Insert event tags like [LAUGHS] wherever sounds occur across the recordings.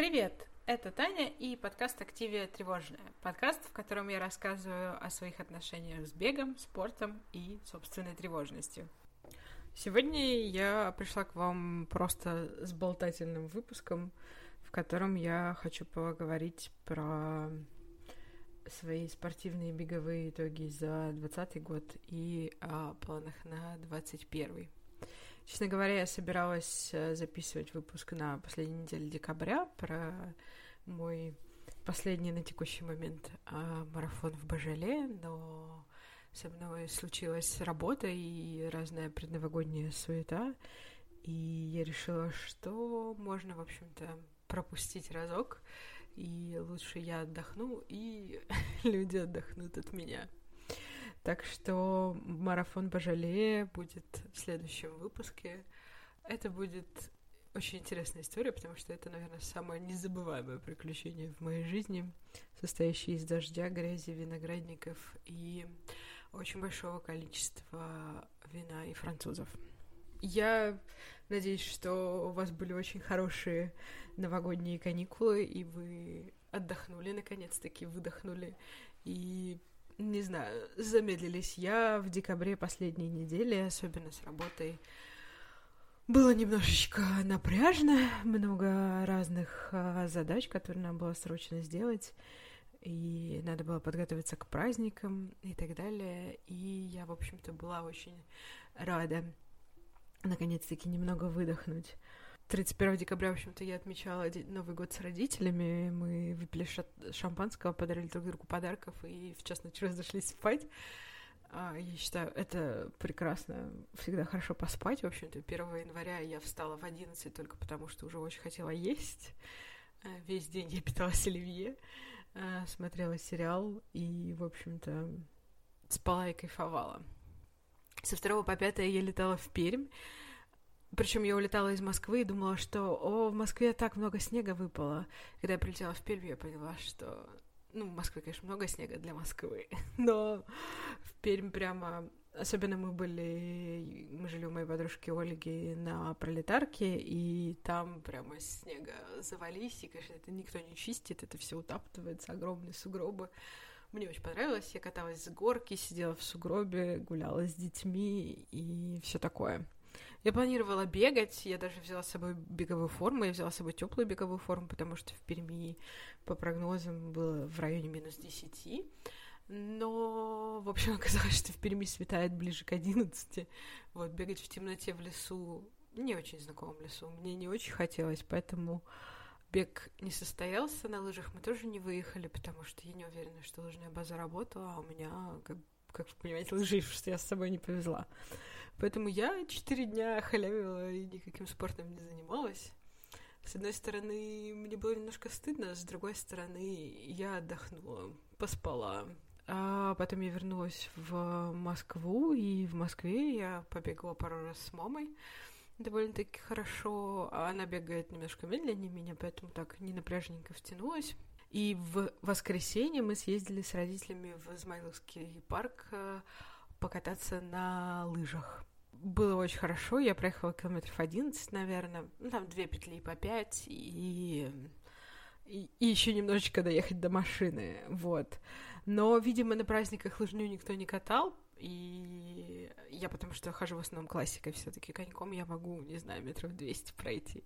Привет! Это Таня и подкаст «Активия тревожная». Подкаст, в котором я рассказываю о своих отношениях с бегом, спортом и собственной тревожностью. Сегодня я пришла к вам просто с болтательным выпуском, в котором я хочу поговорить про свои спортивные беговые итоги за 2020 год и о планах на 2021. Честно говоря, я собиралась э, записывать выпуск на последней неделе декабря про мой последний на текущий момент а, марафон в Бажале, но со мной случилась работа и разная предновогодняя суета, и я решила, что можно, в общем-то, пропустить разок, и лучше я отдохну, и [LAUGHS] люди отдохнут от меня. Так что марафон Божалея будет в следующем выпуске. Это будет очень интересная история, потому что это, наверное, самое незабываемое приключение в моей жизни, состоящее из дождя, грязи, виноградников и очень большого количества вина и французов. Я надеюсь, что у вас были очень хорошие новогодние каникулы, и вы отдохнули наконец-таки, выдохнули и не знаю, замедлились. Я в декабре последней недели, особенно с работой, было немножечко напряжно, много разных а, задач, которые нам было срочно сделать, и надо было подготовиться к праздникам и так далее. И я, в общем-то, была очень рада наконец-таки немного выдохнуть. 31 декабря, в общем-то, я отмечала Новый год с родителями. Мы выпили шампанского, подарили друг другу подарков и в час ночи разошлись спать. А, я считаю, это прекрасно. Всегда хорошо поспать. В общем-то, 1 января я встала в 11 только потому, что уже очень хотела есть. А, весь день я питалась оливье, а, смотрела сериал и, в общем-то, спала и кайфовала. Со 2 по 5 я летала в Пермь. Причем я улетала из Москвы и думала, что о, в Москве так много снега выпало. Когда я прилетела в Пермь, я поняла, что ну, в Москве, конечно, много снега для Москвы, [LAUGHS] но в Пермь прямо... Особенно мы были... Мы жили у моей подружки Ольги на пролетарке, и там прямо снега завались, и, конечно, это никто не чистит, это все утаптывается, огромные сугробы. Мне очень понравилось, я каталась с горки, сидела в сугробе, гуляла с детьми и все такое. Я планировала бегать, я даже взяла с собой беговую форму, я взяла с собой теплую беговую форму, потому что в Перми по прогнозам было в районе минус 10. Но, в общем, [LAUGHS] оказалось, что в Перми светает ближе к 11. Вот, бегать в темноте в лесу, не очень знакомом лесу, мне не очень хотелось, поэтому бег не состоялся на лыжах. Мы тоже не выехали, потому что я не уверена, что лыжная база работала, а у меня, как, как вы понимаете, лыжи, что я с собой не повезла. Поэтому я четыре дня халявила и никаким спортом не занималась. С одной стороны, мне было немножко стыдно, с другой стороны, я отдохнула, поспала. А потом я вернулась в Москву, и в Москве я побегала пару раз с мамой довольно-таки хорошо. Она бегает немножко медленнее меня, поэтому так не напряжненько втянулась. И в воскресенье мы съездили с родителями в Измайловский парк покататься на лыжах было очень хорошо. Я проехала километров 11, наверное. Ну, там две петли по пять. И, и, и еще немножечко доехать до машины. Вот. Но, видимо, на праздниках лыжню никто не катал. И я потому что хожу в основном классикой все таки коньком я могу, не знаю, метров 200 пройти.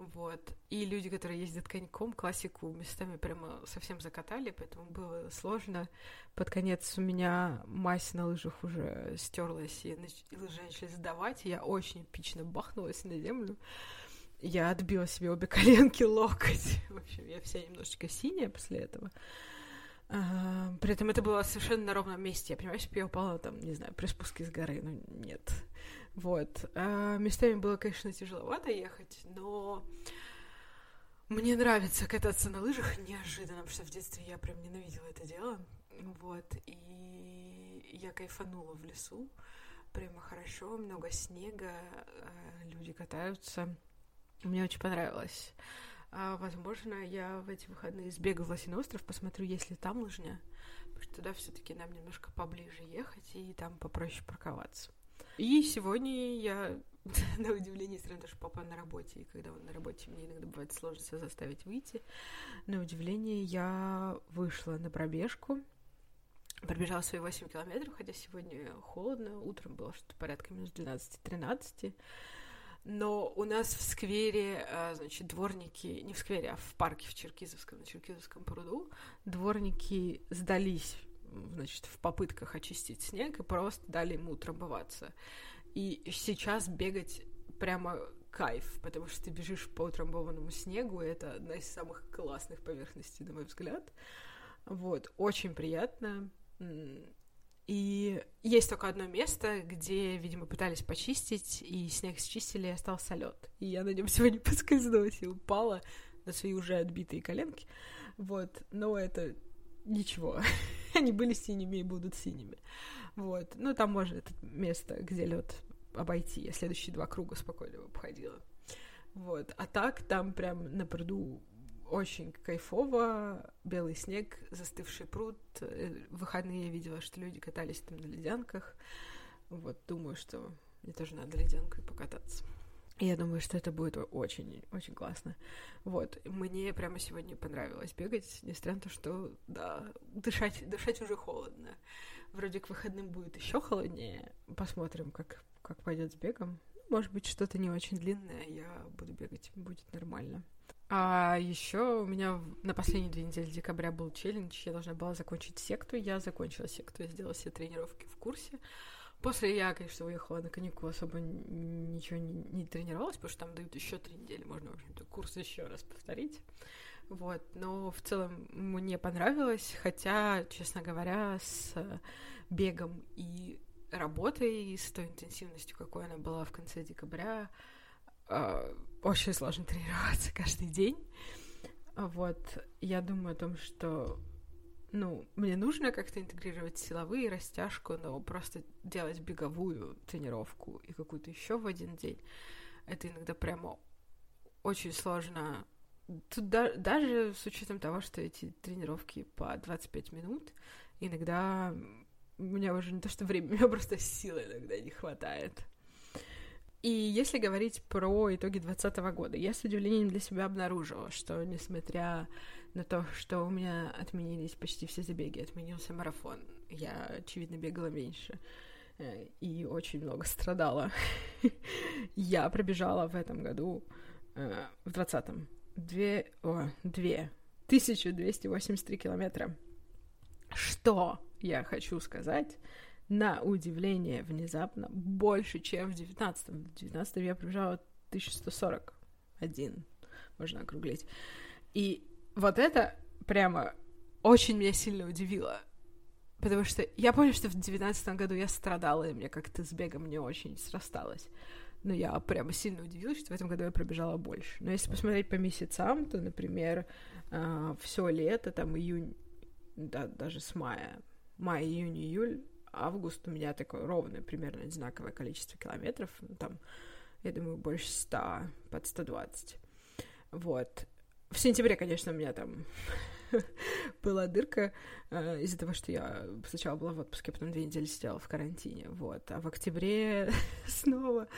Вот. И люди, которые ездят коньком, классику местами прямо совсем закатали, поэтому было сложно. Под конец у меня мазь на лыжах уже стерлась, и, нач... и лыжи начали сдавать, и я очень эпично бахнулась на землю. Я отбила себе обе [LAUGHS] коленки, локоть. В общем, я вся немножечко синяя после этого. А, при этом это было совершенно на ровном месте. Я понимаю, что я упала там, не знаю, при спуске с горы. Ну, нет. Вот. А местами было, конечно, тяжеловато ехать, но мне нравится кататься на лыжах неожиданно, потому что в детстве я прям ненавидела это дело. Вот. И я кайфанула в лесу. Прямо хорошо, много снега, э, люди катаются. Мне очень понравилось. А, возможно, я в эти выходные сбегаю в Лосиный остров, посмотрю, есть ли там лыжня, потому что туда все-таки нам немножко поближе ехать и там попроще парковаться. И сегодня я, [LAUGHS] на удивление, странно, что папа на работе, и когда он на работе, мне иногда бывает сложно себя заставить выйти. На удивление, я вышла на пробежку, пробежала свои 8 километров, хотя сегодня холодно, утром было что-то порядка минус 12-13, но у нас в сквере, а, значит, дворники, не в сквере, а в парке в Черкизовском, на Черкизовском пруду, дворники сдались, значит, в попытках очистить снег и просто дали ему утрамбоваться. И сейчас бегать прямо кайф, потому что ты бежишь по утрамбованному снегу, и это одна из самых классных поверхностей, на мой взгляд. Вот, очень приятно. И есть только одно место, где, видимо, пытались почистить, и снег счистили, и остался лед. И я на нем сегодня [LAUGHS] поскользнулась и упала на свои уже отбитые коленки. Вот, но это ничего. [LAUGHS] [LAUGHS] Они были синими и будут синими. Вот. Ну, там можно это место, где лед обойти. Я следующие два круга спокойно обходила. Вот. А так там прям на пруду очень кайфово, белый снег, застывший пруд. Э, в выходные я видела, что люди катались там на ледянках. Вот, думаю, что мне тоже надо ледянкой покататься. Я думаю, что это будет очень-очень классно. Вот, мне прямо сегодня понравилось бегать, несмотря на то, что, да, дышать, дышать уже холодно. Вроде к выходным будет еще холоднее. Посмотрим, как, как пойдет с бегом. Может быть, что-то не очень длинное, я буду бегать, будет нормально. А еще у меня на последние две недели декабря был челлендж, я должна была закончить секту, я закончила секту, я сделала все тренировки в курсе. После я, конечно, уехала на каникулы, особо ничего не, не тренировалась, потому что там дают еще три недели, можно, в общем-то, курс еще раз повторить. Вот, но в целом мне понравилось, хотя, честно говоря, с бегом и работой, с той интенсивностью, какой она была в конце декабря, э, очень сложно [LAUGHS] тренироваться каждый день. Вот, я думаю о том, что, ну, мне нужно как-то интегрировать силовые, растяжку, но просто делать беговую тренировку и какую-то еще в один день, это иногда прямо очень сложно. Тут да, даже с учетом того, что эти тренировки по 25 минут, иногда у меня уже не то что время, [LAUGHS] у меня просто силы иногда не хватает. И если говорить про итоги 2020 года, я с удивлением для себя обнаружила, что несмотря на то, что у меня отменились почти все забеги, отменился марафон, я, очевидно, бегала меньше э, и очень много страдала. [LAUGHS] я пробежала в этом году, э, в 20-м, две, о, две, 1283 километра. Что я хочу сказать? на удивление, внезапно больше, чем в 19-м. В 19-м я пробежала 1141, можно округлить. И вот это прямо очень меня сильно удивило. Потому что я помню, что в 19 году я страдала, и мне как-то с бегом не очень срасталось. Но я прямо сильно удивилась, что в этом году я пробежала больше. Но если посмотреть по месяцам, то, например, э, все лето, там июнь, да, даже с мая, май, июнь, июль, август у меня такое ровное, примерно одинаковое количество километров, ну, там, я думаю, больше 100, под 120. Вот. В сентябре, конечно, у меня там [LAUGHS] была дырка э, из-за того, что я сначала была в отпуске, потом две недели сидела в карантине, вот. А в октябре [LAUGHS] снова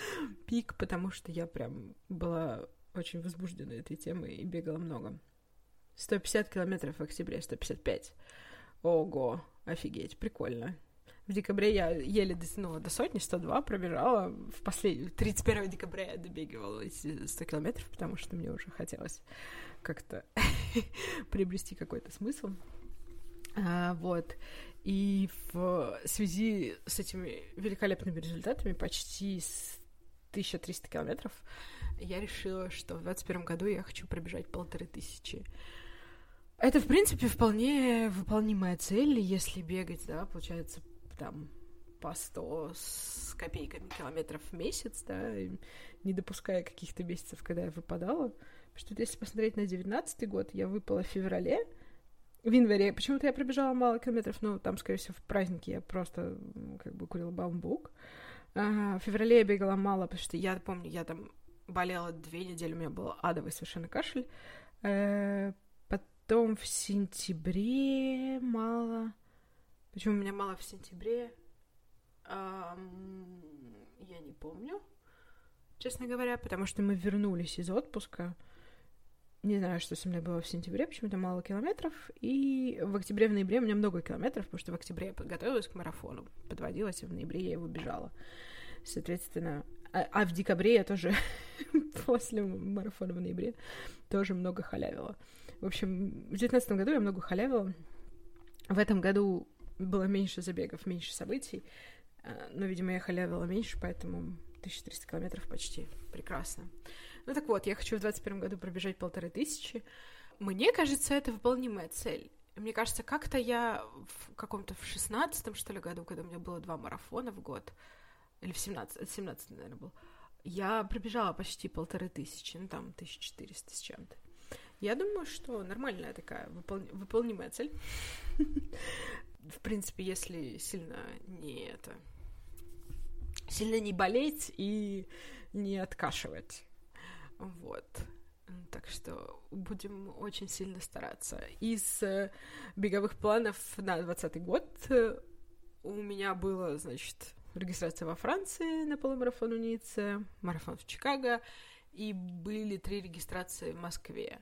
пик, потому что я прям была очень возбуждена этой темой и бегала много. 150 километров в октябре, 155. Ого, офигеть, прикольно. В декабре я еле дотянула до сотни, 102 пробежала. В последний, 31 декабря я добегивала эти 100 километров, потому что мне уже хотелось как-то [LAUGHS] приобрести какой-то смысл. А, вот. И в связи с этими великолепными результатами, почти с 1300 километров, я решила, что в 2021 году я хочу пробежать полторы тысячи. Это, в принципе, вполне выполнимая цель, если бегать, да, получается, там по 100 с копейками километров в месяц, да, не допуская каких-то месяцев, когда я выпадала. Что если посмотреть на 19 год, я выпала в феврале, в январе. Почему-то я пробежала мало километров, но там, скорее всего, в праздники я просто как бы курила бамбук. А, в феврале я бегала мало, потому что я помню, я там болела две недели, у меня был адовый совершенно кашель. Э, потом в сентябре мало. Почему у меня мало в сентябре? Я не помню, честно говоря, потому что мы вернулись из отпуска. Не знаю, что со мной было в сентябре, почему-то мало километров. И в октябре, в ноябре у меня много километров, потому что в октябре я подготовилась к марафону, подводилась, и в ноябре я его бежала. Соответственно, а, а в декабре я тоже [LAUGHS] после марафона в ноябре тоже много халявила. В общем, в девятнадцатом году я много халявила. В этом году было меньше забегов, меньше событий. А, но, видимо, я халявила меньше, поэтому 1300 километров почти. Прекрасно. Ну так вот, я хочу в 2021 году пробежать полторы тысячи. Мне кажется, это выполнимая цель. Мне кажется, как-то я в каком-то в шестнадцатом, что ли, году, когда у меня было два марафона в год, или в 17, 17 наверное, был, я пробежала почти полторы тысячи, ну там 1400 с чем-то. Я думаю, что нормальная такая выпол... выполнимая цель. В принципе, если сильно не это... Сильно не болеть и не откашивать. Вот. Так что будем очень сильно стараться. Из э, беговых планов на 2020 год э, у меня было, значит, регистрация во Франции на полумарафон Ницце, марафон в Чикаго, и были три регистрации в Москве.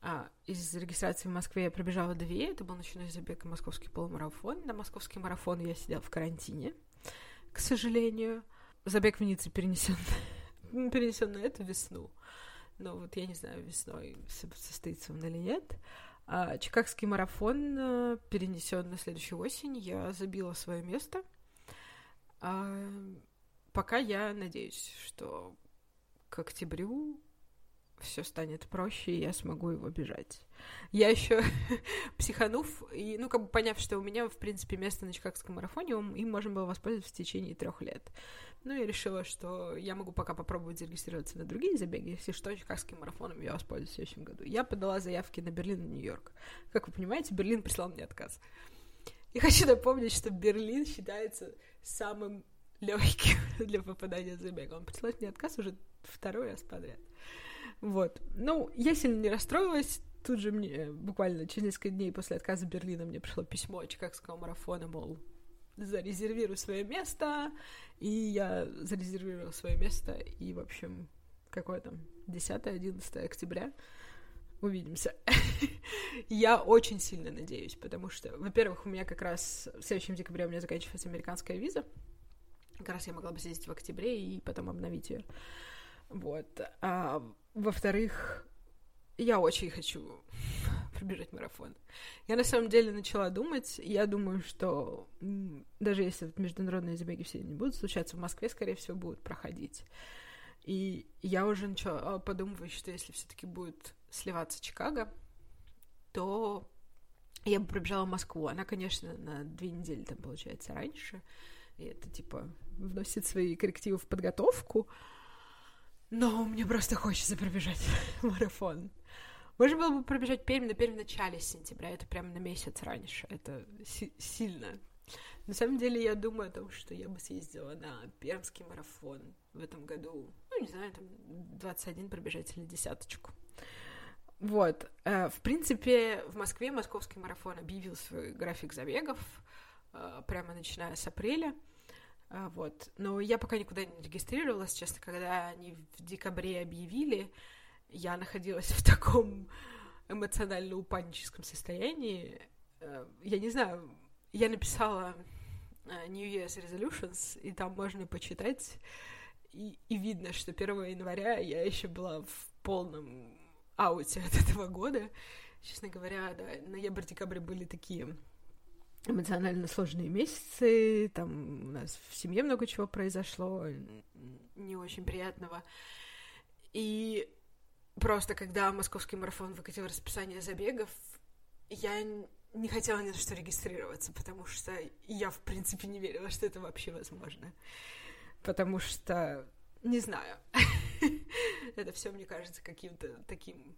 А, из регистрации в Москве я пробежала две, это был ночной забег и московский полумарафон. На московский марафон я сидела в карантине, к сожалению. Забег в Ницце перенесен, [LAUGHS] перенесен на эту весну. Но вот я не знаю, весной состоится он или нет. А, Чикагский марафон э, перенесен на следующую осень. Я забила свое место — а, пока я надеюсь, что к октябрю все станет проще, и я смогу его бежать. Я еще [LAUGHS] психанув, и, ну, как бы поняв, что у меня, в принципе, место на Чикагском марафоне, им можно было воспользоваться в течение трех лет. Ну, я решила, что я могу пока попробовать зарегистрироваться на другие забеги, если что, Чикагским марафоном я воспользуюсь в следующем году. Я подала заявки на Берлин и Нью-Йорк. Как вы понимаете, Берлин прислал мне отказ. И [LAUGHS] хочу напомнить, что Берлин считается самым легким [LAUGHS] для попадания в забег. Он присылает мне отказ уже второй раз подряд. Вот. Ну, я сильно не расстроилась. Тут же мне э, буквально через несколько дней после отказа Берлина мне пришло письмо от Чикагского марафона, мол, зарезервируй свое место. И я зарезервировала свое место. И, в общем, какое там, 10-11 октября увидимся. [LAUGHS] я очень сильно надеюсь, потому что, во-первых, у меня как раз в следующем декабре у меня заканчивается американская виза. Как раз я могла бы съездить в октябре и потом обновить ее. Вот. А, во-вторых, я очень хочу [LAUGHS] пробежать марафон. Я на самом деле начала думать, я думаю, что даже если вот международные забеги все не будут случаться, в Москве, скорее всего, будут проходить. И я уже начала подумывать, что если все-таки будет сливаться Чикаго, то я бы пробежала Москву. Она, конечно, на две недели там получается раньше. И это, типа, вносит свои коррективы в подготовку. Но мне просто хочется пробежать [LAUGHS] марафон. Можно было бы пробежать Пермь, на Пермь в начале сентября. Это прямо на месяц раньше. Это си- сильно. На самом деле, я думаю о том, что я бы съездила на пермский марафон в этом году. Ну, не знаю, там 21 пробежать или десяточку. Вот. Э, в принципе, в Москве московский марафон объявил свой график забегов э, прямо начиная с апреля. Э, вот. Но я пока никуда не регистрировалась, честно, когда они в декабре объявили, я находилась [LAUGHS] в таком эмоционально-упадническом состоянии. Я не знаю, я написала New Year's Resolutions, и там можно почитать, и, и видно, что 1 января я еще была в полном ауте [LAUGHS] от этого года. Честно говоря, да, ноябрь-декабрь были такие эмоционально сложные месяцы, там у нас в семье много чего произошло, не очень приятного. И просто когда московский марафон выкатил расписание забегов, я не хотела ни на что регистрироваться, потому что я, в принципе, не верила, что это вообще возможно. Потому что, не знаю, [LAUGHS] это все мне кажется каким-то таким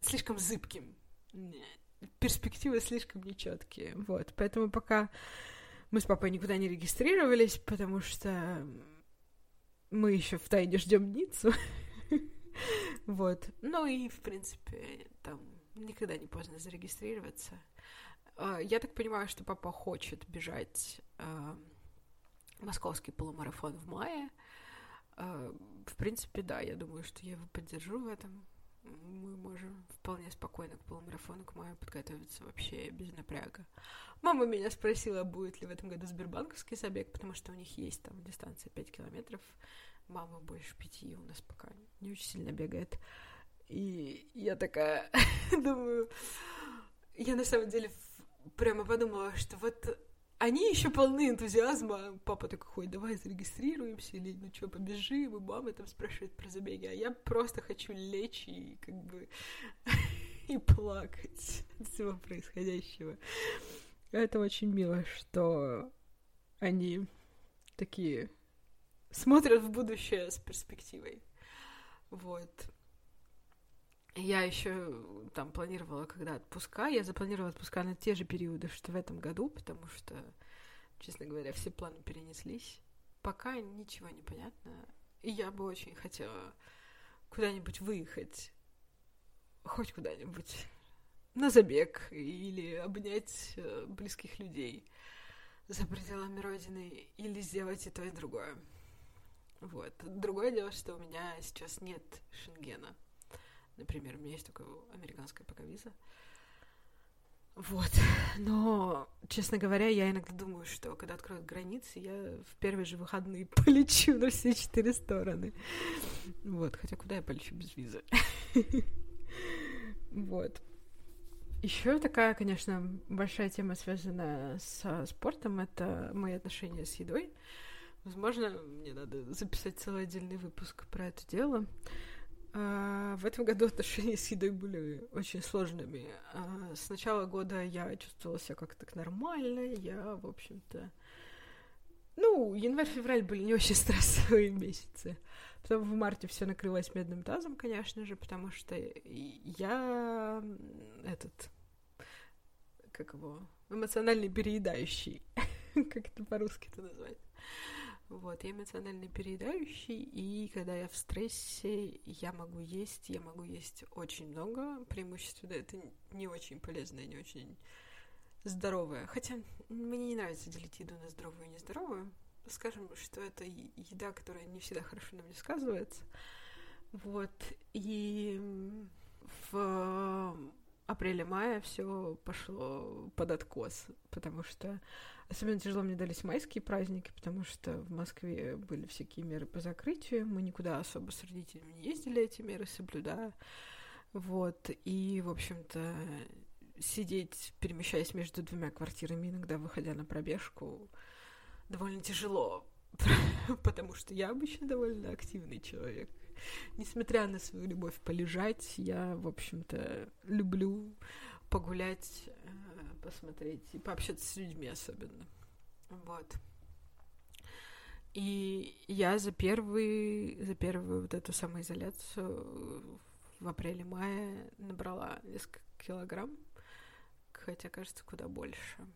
слишком зыбким. Перспективы слишком нечеткие. Вот. Поэтому пока мы с папой никуда не регистрировались, потому что мы еще в тайне ждем Ниццу. [LAUGHS] вот. Ну и, в принципе, там никогда не поздно зарегистрироваться. А, я так понимаю, что папа хочет бежать а, московский полумарафон в мае. А, в принципе, да, я думаю, что я его поддержу в этом. Мы можем вполне спокойно к полумарафону к маю подготовиться вообще без напряга. Мама меня спросила, будет ли в этом году Сбербанковский забег, потому что у них есть там дистанция 5 километров. Мама больше пяти у нас пока не очень сильно бегает. И я такая [LAUGHS] думаю, я на самом деле прямо подумала, что вот они еще полны энтузиазма. Папа такой, ходит, давай зарегистрируемся, или ну что, побежим, и мама там спрашивает про забеги. А я просто хочу лечь и как бы [LAUGHS] и плакать от всего происходящего. Это очень мило, что они такие смотрят в будущее с перспективой. Вот. Я еще там планировала, когда отпуска. Я запланировала отпуска на те же периоды, что в этом году, потому что, честно говоря, все планы перенеслись. Пока ничего не понятно. И я бы очень хотела куда-нибудь выехать. Хоть куда-нибудь. На забег или обнять э, близких людей за пределами Родины или сделать и то, и другое. Вот. Другое дело, что у меня сейчас нет Шенгена. Например, у меня есть только американская пока виза. Вот. Но, честно говоря, я иногда думаю, что когда откроют границы, я в первые же выходные [LAUGHS] полечу на все четыре стороны. Вот. Хотя куда я полечу без визы? [LAUGHS] Вот. Еще такая, конечно, большая тема, связанная со спортом, это мои отношения с едой. Возможно, мне надо записать целый отдельный выпуск про это дело. А, в этом году [LAUGHS] отношения с едой были очень сложными. А, с начала года я чувствовала себя как-то так нормально. Я, в общем-то... Ну, январь-февраль были не очень [LAUGHS] стрессовые месяцы. Потом в марте все накрылось медным тазом, конечно же, потому что я этот как его эмоциональный переедающий, [LAUGHS] как это по-русски это назвать. Вот, я эмоционально переедающий, и когда я в стрессе, я могу есть, я могу есть очень много, преимущественно это не очень полезное, не очень здоровое. Хотя мне не нравится делить еду на здоровую и нездоровую. Скажем, что это еда, которая не всегда хорошо на мне сказывается. Вот, и в апреле-мае все пошло под откос, потому что Особенно тяжело мне дались майские праздники, потому что в Москве были всякие меры по закрытию. Мы никуда особо с родителями не ездили эти меры соблюдая. Вот. И, в общем-то, сидеть, перемещаясь между двумя квартирами, иногда выходя на пробежку, довольно тяжело, [LAUGHS] потому что я обычно довольно активный человек. [LAUGHS] Несмотря на свою любовь полежать, я, в общем-то, люблю погулять э, посмотреть и пообщаться с людьми особенно. Вот. И я за первый, за первую вот эту самоизоляцию в апреле-мае набрала несколько килограмм, хотя, кажется, куда больше.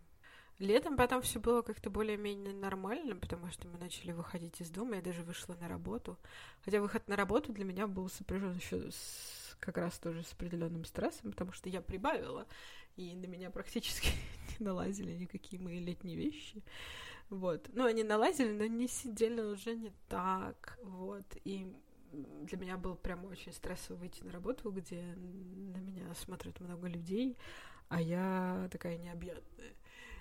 Летом потом все было как-то более-менее нормально, потому что мы начали выходить из дома, я даже вышла на работу. Хотя выход на работу для меня был сопряжен еще с, как раз тоже с определенным стрессом, потому что я прибавила и на меня практически [LAUGHS] не налазили никакие мои летние вещи. Вот. Ну, они налазили, но не сидели уже не так. Вот. И для меня было прямо очень стрессово выйти на работу, где на меня смотрят много людей, а я такая необъятная.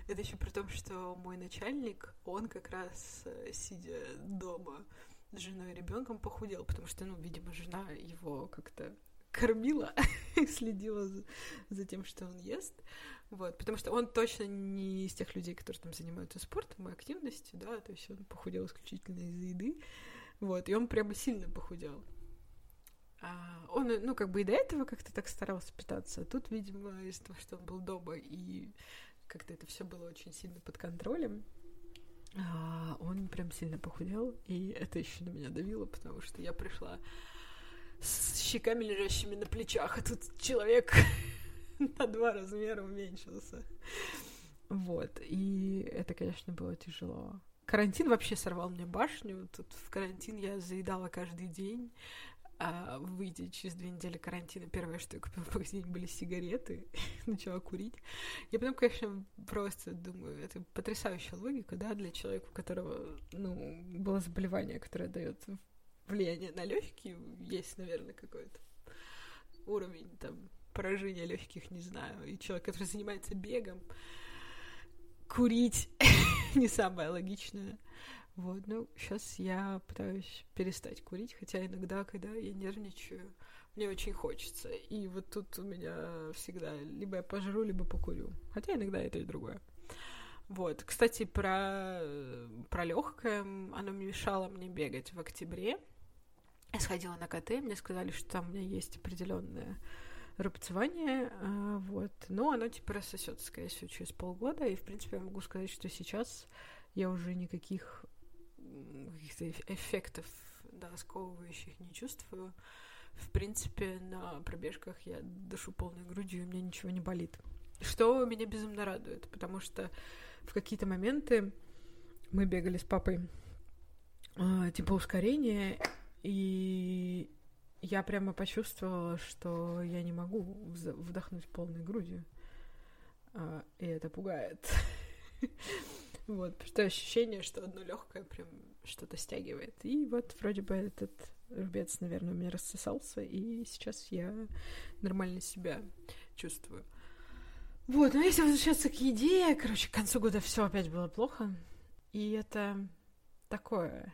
Это еще при том, что мой начальник, он как раз, э, сидя дома с женой и ребенком, похудел, потому что, ну, видимо, жена его как-то кормила [LAUGHS] и следила за, за тем, что он ест. Вот, потому что он точно не из тех людей, которые там занимаются спортом и активностью, да, то есть он похудел исключительно из-за еды. Вот, и он прямо сильно похудел. А он, ну, как бы и до этого как-то так старался питаться. А тут, видимо, из-за того, что он был дома и как-то это все было очень сильно под контролем, а, он прям сильно похудел, и это еще на меня давило, потому что я пришла с щеками, лежащими на плечах, а тут человек [LAUGHS] на два размера уменьшился. Вот, и это, конечно, было тяжело. Карантин вообще сорвал мне башню. Тут в карантин я заедала каждый день. А выйдя через две недели карантина, первое, что я купила в магазине, были сигареты. [LAUGHS] Начала курить. Я потом, конечно, просто думаю, это потрясающая логика, да, для человека, у которого, ну, было заболевание, которое дает влияние на легкие, есть, наверное, какой-то уровень там поражения легких, не знаю. И человек, который занимается бегом, курить [LAUGHS] не самое логичное. Вот, ну, сейчас я пытаюсь перестать курить, хотя иногда, когда я нервничаю, мне очень хочется. И вот тут у меня всегда либо я пожру, либо покурю. Хотя иногда это и другое. Вот, кстати, про, про легкое, оно мешало мне бегать в октябре. Я сходила на КТ, мне сказали, что там у меня есть определенное рубцевание, а, вот, но оно типа рассосется, скорее всего, через полгода, и, в принципе, я могу сказать, что сейчас я уже никаких каких-то эффектов, да, сковывающих не чувствую. В принципе, на пробежках я дышу полной грудью, и у меня ничего не болит. Что меня безумно радует, потому что в какие-то моменты мы бегали с папой э, типа ускорение, и я прямо почувствовала, что я не могу вдохнуть полной грудью. Э, и это пугает. [LAUGHS] Вот, потому что ощущение, что одно легкое прям что-то стягивает. И вот вроде бы этот рубец, наверное, у меня рассосался, и сейчас я нормально себя чувствую. Вот, но если возвращаться к еде, короче, к концу года все опять было плохо. И это такое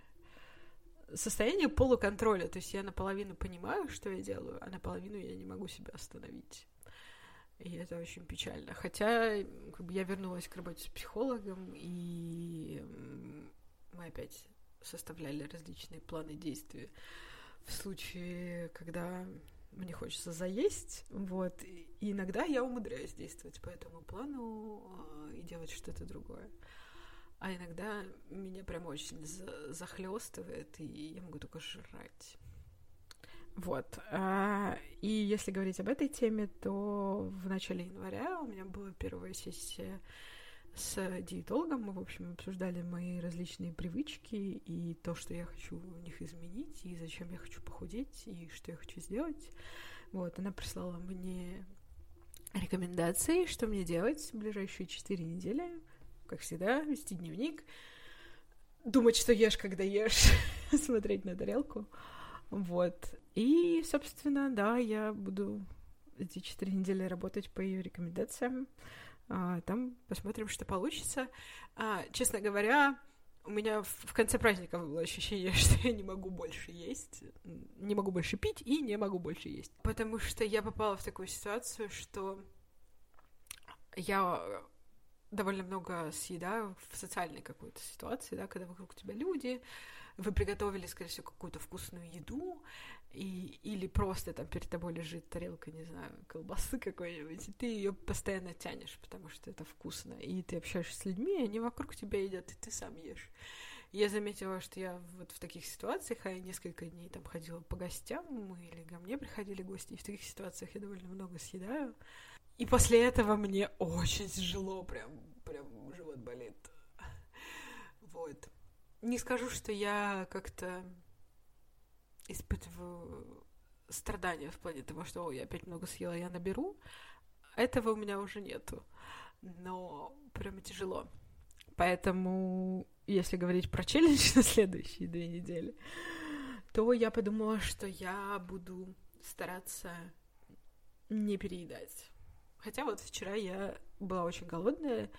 состояние полуконтроля. То есть я наполовину понимаю, что я делаю, а наполовину я не могу себя остановить. И это очень печально. Хотя как бы, я вернулась к работе с психологом, и мы опять составляли различные планы действий в случае, когда мне хочется заесть, вот, и иногда я умудряюсь действовать по этому плану э, и делать что-то другое. А иногда меня прям очень захлестывает, и я могу только жрать. Вот. А, и если говорить об этой теме, то в начале января у меня была первая сессия с диетологом. Мы, в общем, обсуждали мои различные привычки и то, что я хочу в них изменить, и зачем я хочу похудеть, и что я хочу сделать. Вот, она прислала мне рекомендации, что мне делать в ближайшие четыре недели. Как всегда, вести дневник, думать, что ешь, когда ешь, [LAUGHS] смотреть на тарелку. Вот. И, собственно, да, я буду эти четыре недели работать по ее рекомендациям. А, там посмотрим, что получится. А, честно говоря, у меня в конце праздника было ощущение, [LAUGHS] что я не могу больше есть, не могу больше пить и не могу больше есть. Потому что я попала в такую ситуацию, что я довольно много съедаю в социальной какой-то ситуации, да, когда вокруг тебя люди, вы приготовили, скорее всего, какую-то вкусную еду, и, или просто там перед тобой лежит тарелка, не знаю, колбасы какой-нибудь, и ты ее постоянно тянешь, потому что это вкусно, и ты общаешься с людьми, они вокруг тебя едят, и ты сам ешь. Я заметила, что я вот в таких ситуациях, а я несколько дней там ходила по гостям, или ко мне приходили гости, и в таких ситуациях я довольно много съедаю. И после этого мне очень тяжело, прям, прям живот болит. Вот. Не скажу, что я как-то испытываю страдания в плане того, что я опять много съела, я наберу. Этого у меня уже нету. Но прямо тяжело. Поэтому, если говорить про челлендж [LAUGHS] на следующие две недели, то я подумала, что я буду стараться не переедать. Хотя вот вчера я была очень голодная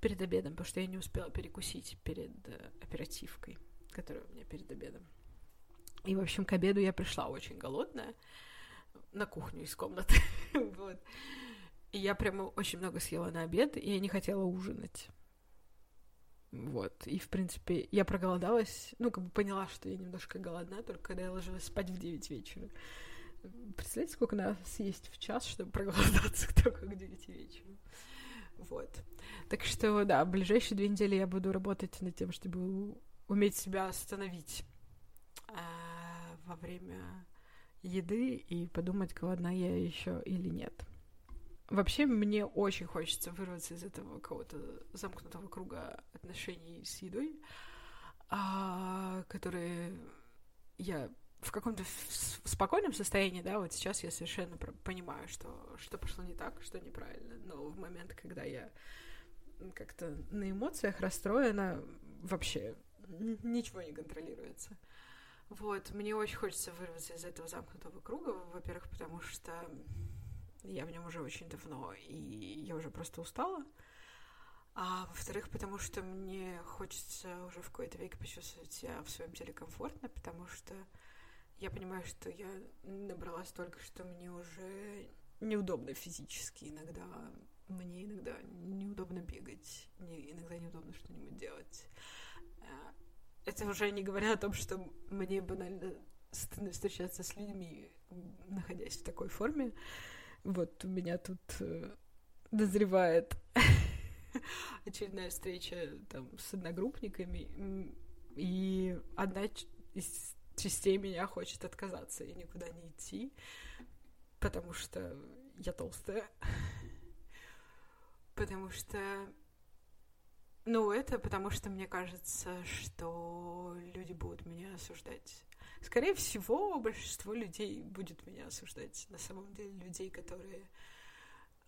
перед обедом, потому что я не успела перекусить перед э, оперативкой, которая у меня перед обедом. И, в общем, к обеду я пришла очень голодная на кухню из комнаты. [LAUGHS] вот. И я прямо очень много съела на обед, и я не хотела ужинать. Вот. И, в принципе, я проголодалась, ну, как бы поняла, что я немножко голодна, только когда я ложилась спать в 9 вечера. Представляете, сколько надо съесть в час, чтобы проголодаться [LAUGHS] только к 9 вечера? Вот. Так что, да, в ближайшие две недели я буду работать над тем, чтобы уметь себя остановить а, во время еды и подумать, голодна я еще или нет. Вообще, мне очень хочется вырваться из этого какого-то замкнутого круга отношений с едой, а, которые я в каком-то спокойном состоянии, да, вот сейчас я совершенно понимаю, что, что пошло не так, что неправильно, но в момент, когда я как-то на эмоциях расстроена, вообще ничего не контролируется. Вот, мне очень хочется вырваться из этого замкнутого круга, во-первых, потому что я в нем уже очень давно, и я уже просто устала. А во-вторых, потому что мне хочется уже в какой-то веке почувствовать себя в своем теле комфортно, потому что я понимаю, что я набралась только, что мне уже неудобно физически иногда. Мне иногда неудобно бегать, мне иногда неудобно что-нибудь делать. Это уже не говоря о том, что мне банально стыдно встречаться с людьми, находясь в такой форме. Вот у меня тут э, дозревает [LAUGHS] очередная встреча там с одногруппниками, и одна из частей меня хочет отказаться и никуда не идти, потому что я толстая. [LAUGHS] Потому что... Ну, это потому что мне кажется, что люди будут меня осуждать. Скорее всего, большинство людей будет меня осуждать. На самом деле, людей, которые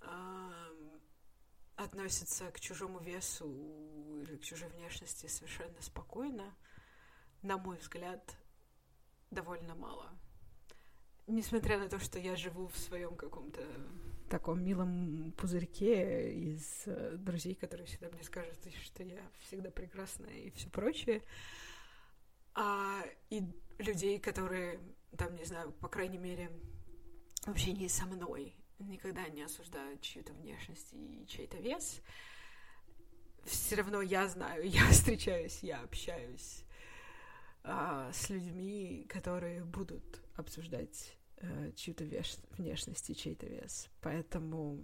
э, относятся к чужому весу или к чужой внешности совершенно спокойно, на мой взгляд, довольно мало. Несмотря на то, что я живу в своем каком-то таком милом пузырьке из э, друзей, которые всегда мне скажут, что я всегда прекрасная и все прочее, а, и людей, которые, там, не знаю, по крайней мере, в общении со мной никогда не осуждают чью-то внешность и чей-то вес, все равно я знаю, я [LAUGHS] встречаюсь, я общаюсь а, с людьми, которые будут обсуждать а, чью-то веш- внешность и чей-то вес. Поэтому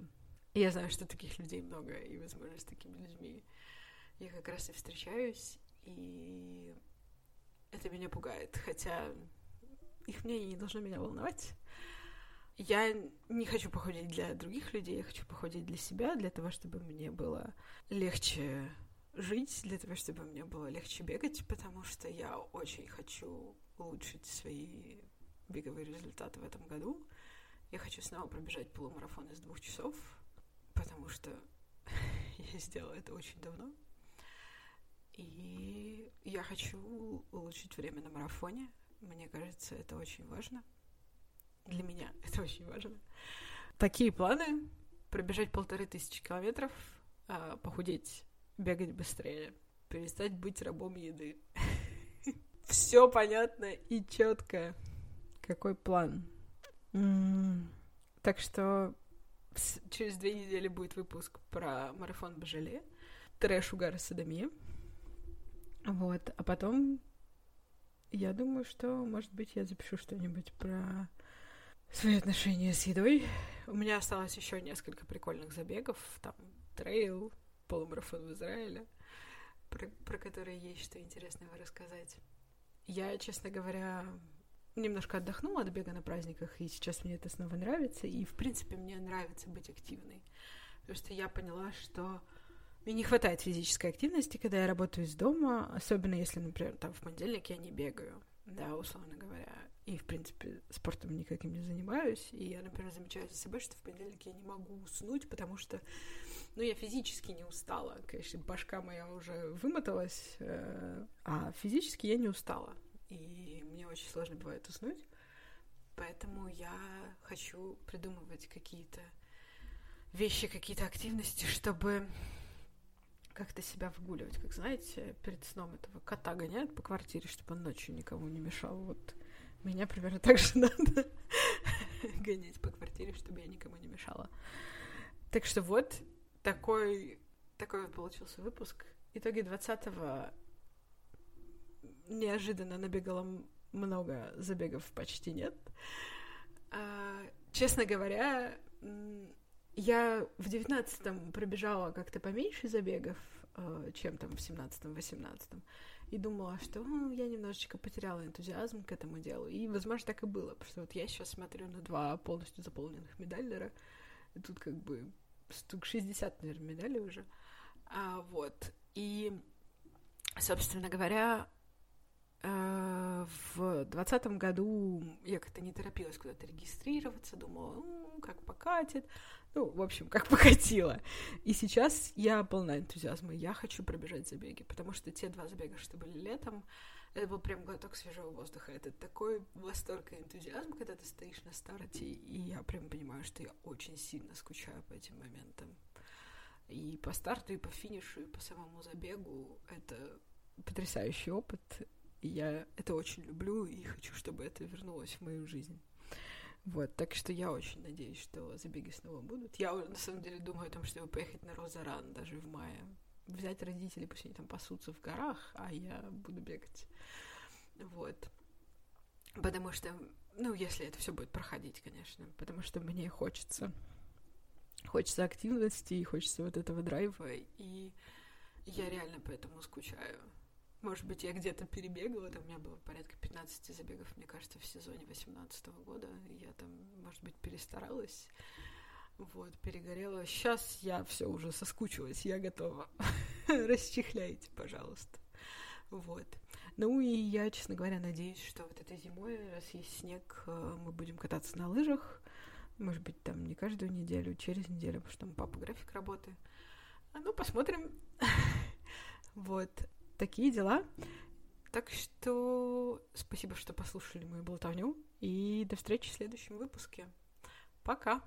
я знаю, что таких людей много, и, возможно, с такими людьми я как раз и встречаюсь, и это меня пугает, хотя их мнение не должно меня волновать. Я не хочу похудеть для других людей, я хочу похудеть для себя, для того, чтобы мне было легче жить, для того, чтобы мне было легче бегать, потому что я очень хочу улучшить свои беговые результаты в этом году. Я хочу снова пробежать полумарафон из двух часов, потому что [LAUGHS] я сделала это очень давно. И я хочу улучшить время на марафоне. Мне кажется, это очень важно. Для меня [LAUGHS] это очень важно. Такие планы. Пробежать полторы тысячи километров, а, похудеть бегать быстрее, перестать быть рабом еды. [LAUGHS] Все понятно и четко. Какой план? Так что через две недели будет выпуск про марафон Бажале, трэш угар садомия. Вот, а потом я думаю, что, может быть, я запишу что-нибудь про свои отношения с едой. У меня осталось еще несколько прикольных забегов, там трейл, полумарафон в Израиле, про, про который есть что интересного рассказать. Я, честно говоря, немножко отдохнула от бега на праздниках, и сейчас мне это снова нравится, и, в принципе, мне нравится быть активной, потому что я поняла, что мне не хватает физической активности, когда я работаю из дома, особенно если, например, там в понедельник я не бегаю, да, условно говоря, и, в принципе, спортом никаким не занимаюсь, и я, например, замечаю за собой, что в понедельник я не могу уснуть, потому что ну, я физически не устала. Конечно, башка моя уже вымоталась, э, а физически я не устала. И мне очень сложно бывает уснуть. Поэтому я хочу придумывать какие-то вещи, какие-то активности, чтобы как-то себя выгуливать. Как знаете, перед сном этого кота гоняют по квартире, чтобы он ночью никому не мешал. Вот меня примерно так же [LAUGHS] надо гонять по квартире, чтобы я никому не мешала. Так что вот, такой, такой вот получился выпуск. Итоги 20-го неожиданно набегало много забегов, почти нет. А, честно говоря, я в девятнадцатом пробежала как-то поменьше забегов, а, чем там в семнадцатом, восемнадцатом, и думала, что я немножечко потеряла энтузиазм к этому делу. И, возможно, так и было, потому что вот я сейчас смотрю на два полностью заполненных медаллера, и тут как бы штук 60, наверное, медалей уже. А, вот. И, собственно говоря, в двадцатом году я как-то не торопилась куда-то регистрироваться, думала, ну, как покатит. Ну, в общем, как [LAUGHS] покатило. И сейчас я полна энтузиазма. Я хочу пробежать забеги, потому что те два забега, что были летом, это был прям глоток свежего воздуха. Это такой восторг и энтузиазм, когда ты стоишь на старте, и я прям понимаю, что я очень сильно скучаю по этим моментам. И по старту, и по финишу, и по самому забегу это потрясающий опыт. И я это очень люблю и хочу, чтобы это вернулось в мою жизнь. Вот, так что я очень надеюсь, что забеги снова будут. Я на самом деле думаю о том, чтобы поехать на Розаран даже в мае. Взять родителей, пусть они там пасутся в горах, а я буду бегать. Вот. Потому что, ну, если это все будет проходить, конечно, потому что мне хочется. Хочется активности, хочется вот этого драйва, и я реально поэтому скучаю. Может быть, я где-то перебегала, там у меня было порядка 15 забегов, мне кажется, в сезоне 18 года. Я там, может быть, перестаралась, вот, перегорела. Сейчас я все уже соскучилась, я готова. [LAUGHS] Расчехляйте, пожалуйста. Вот. Ну и я, честно говоря, надеюсь, что вот этой зимой, раз есть снег, э, мы будем кататься на лыжах. Может быть, там не каждую неделю, через неделю, потому что там папа график работы. А ну, посмотрим. [LAUGHS] Вот такие дела. Так что спасибо, что послушали мою болтовню. И до встречи в следующем выпуске. Пока!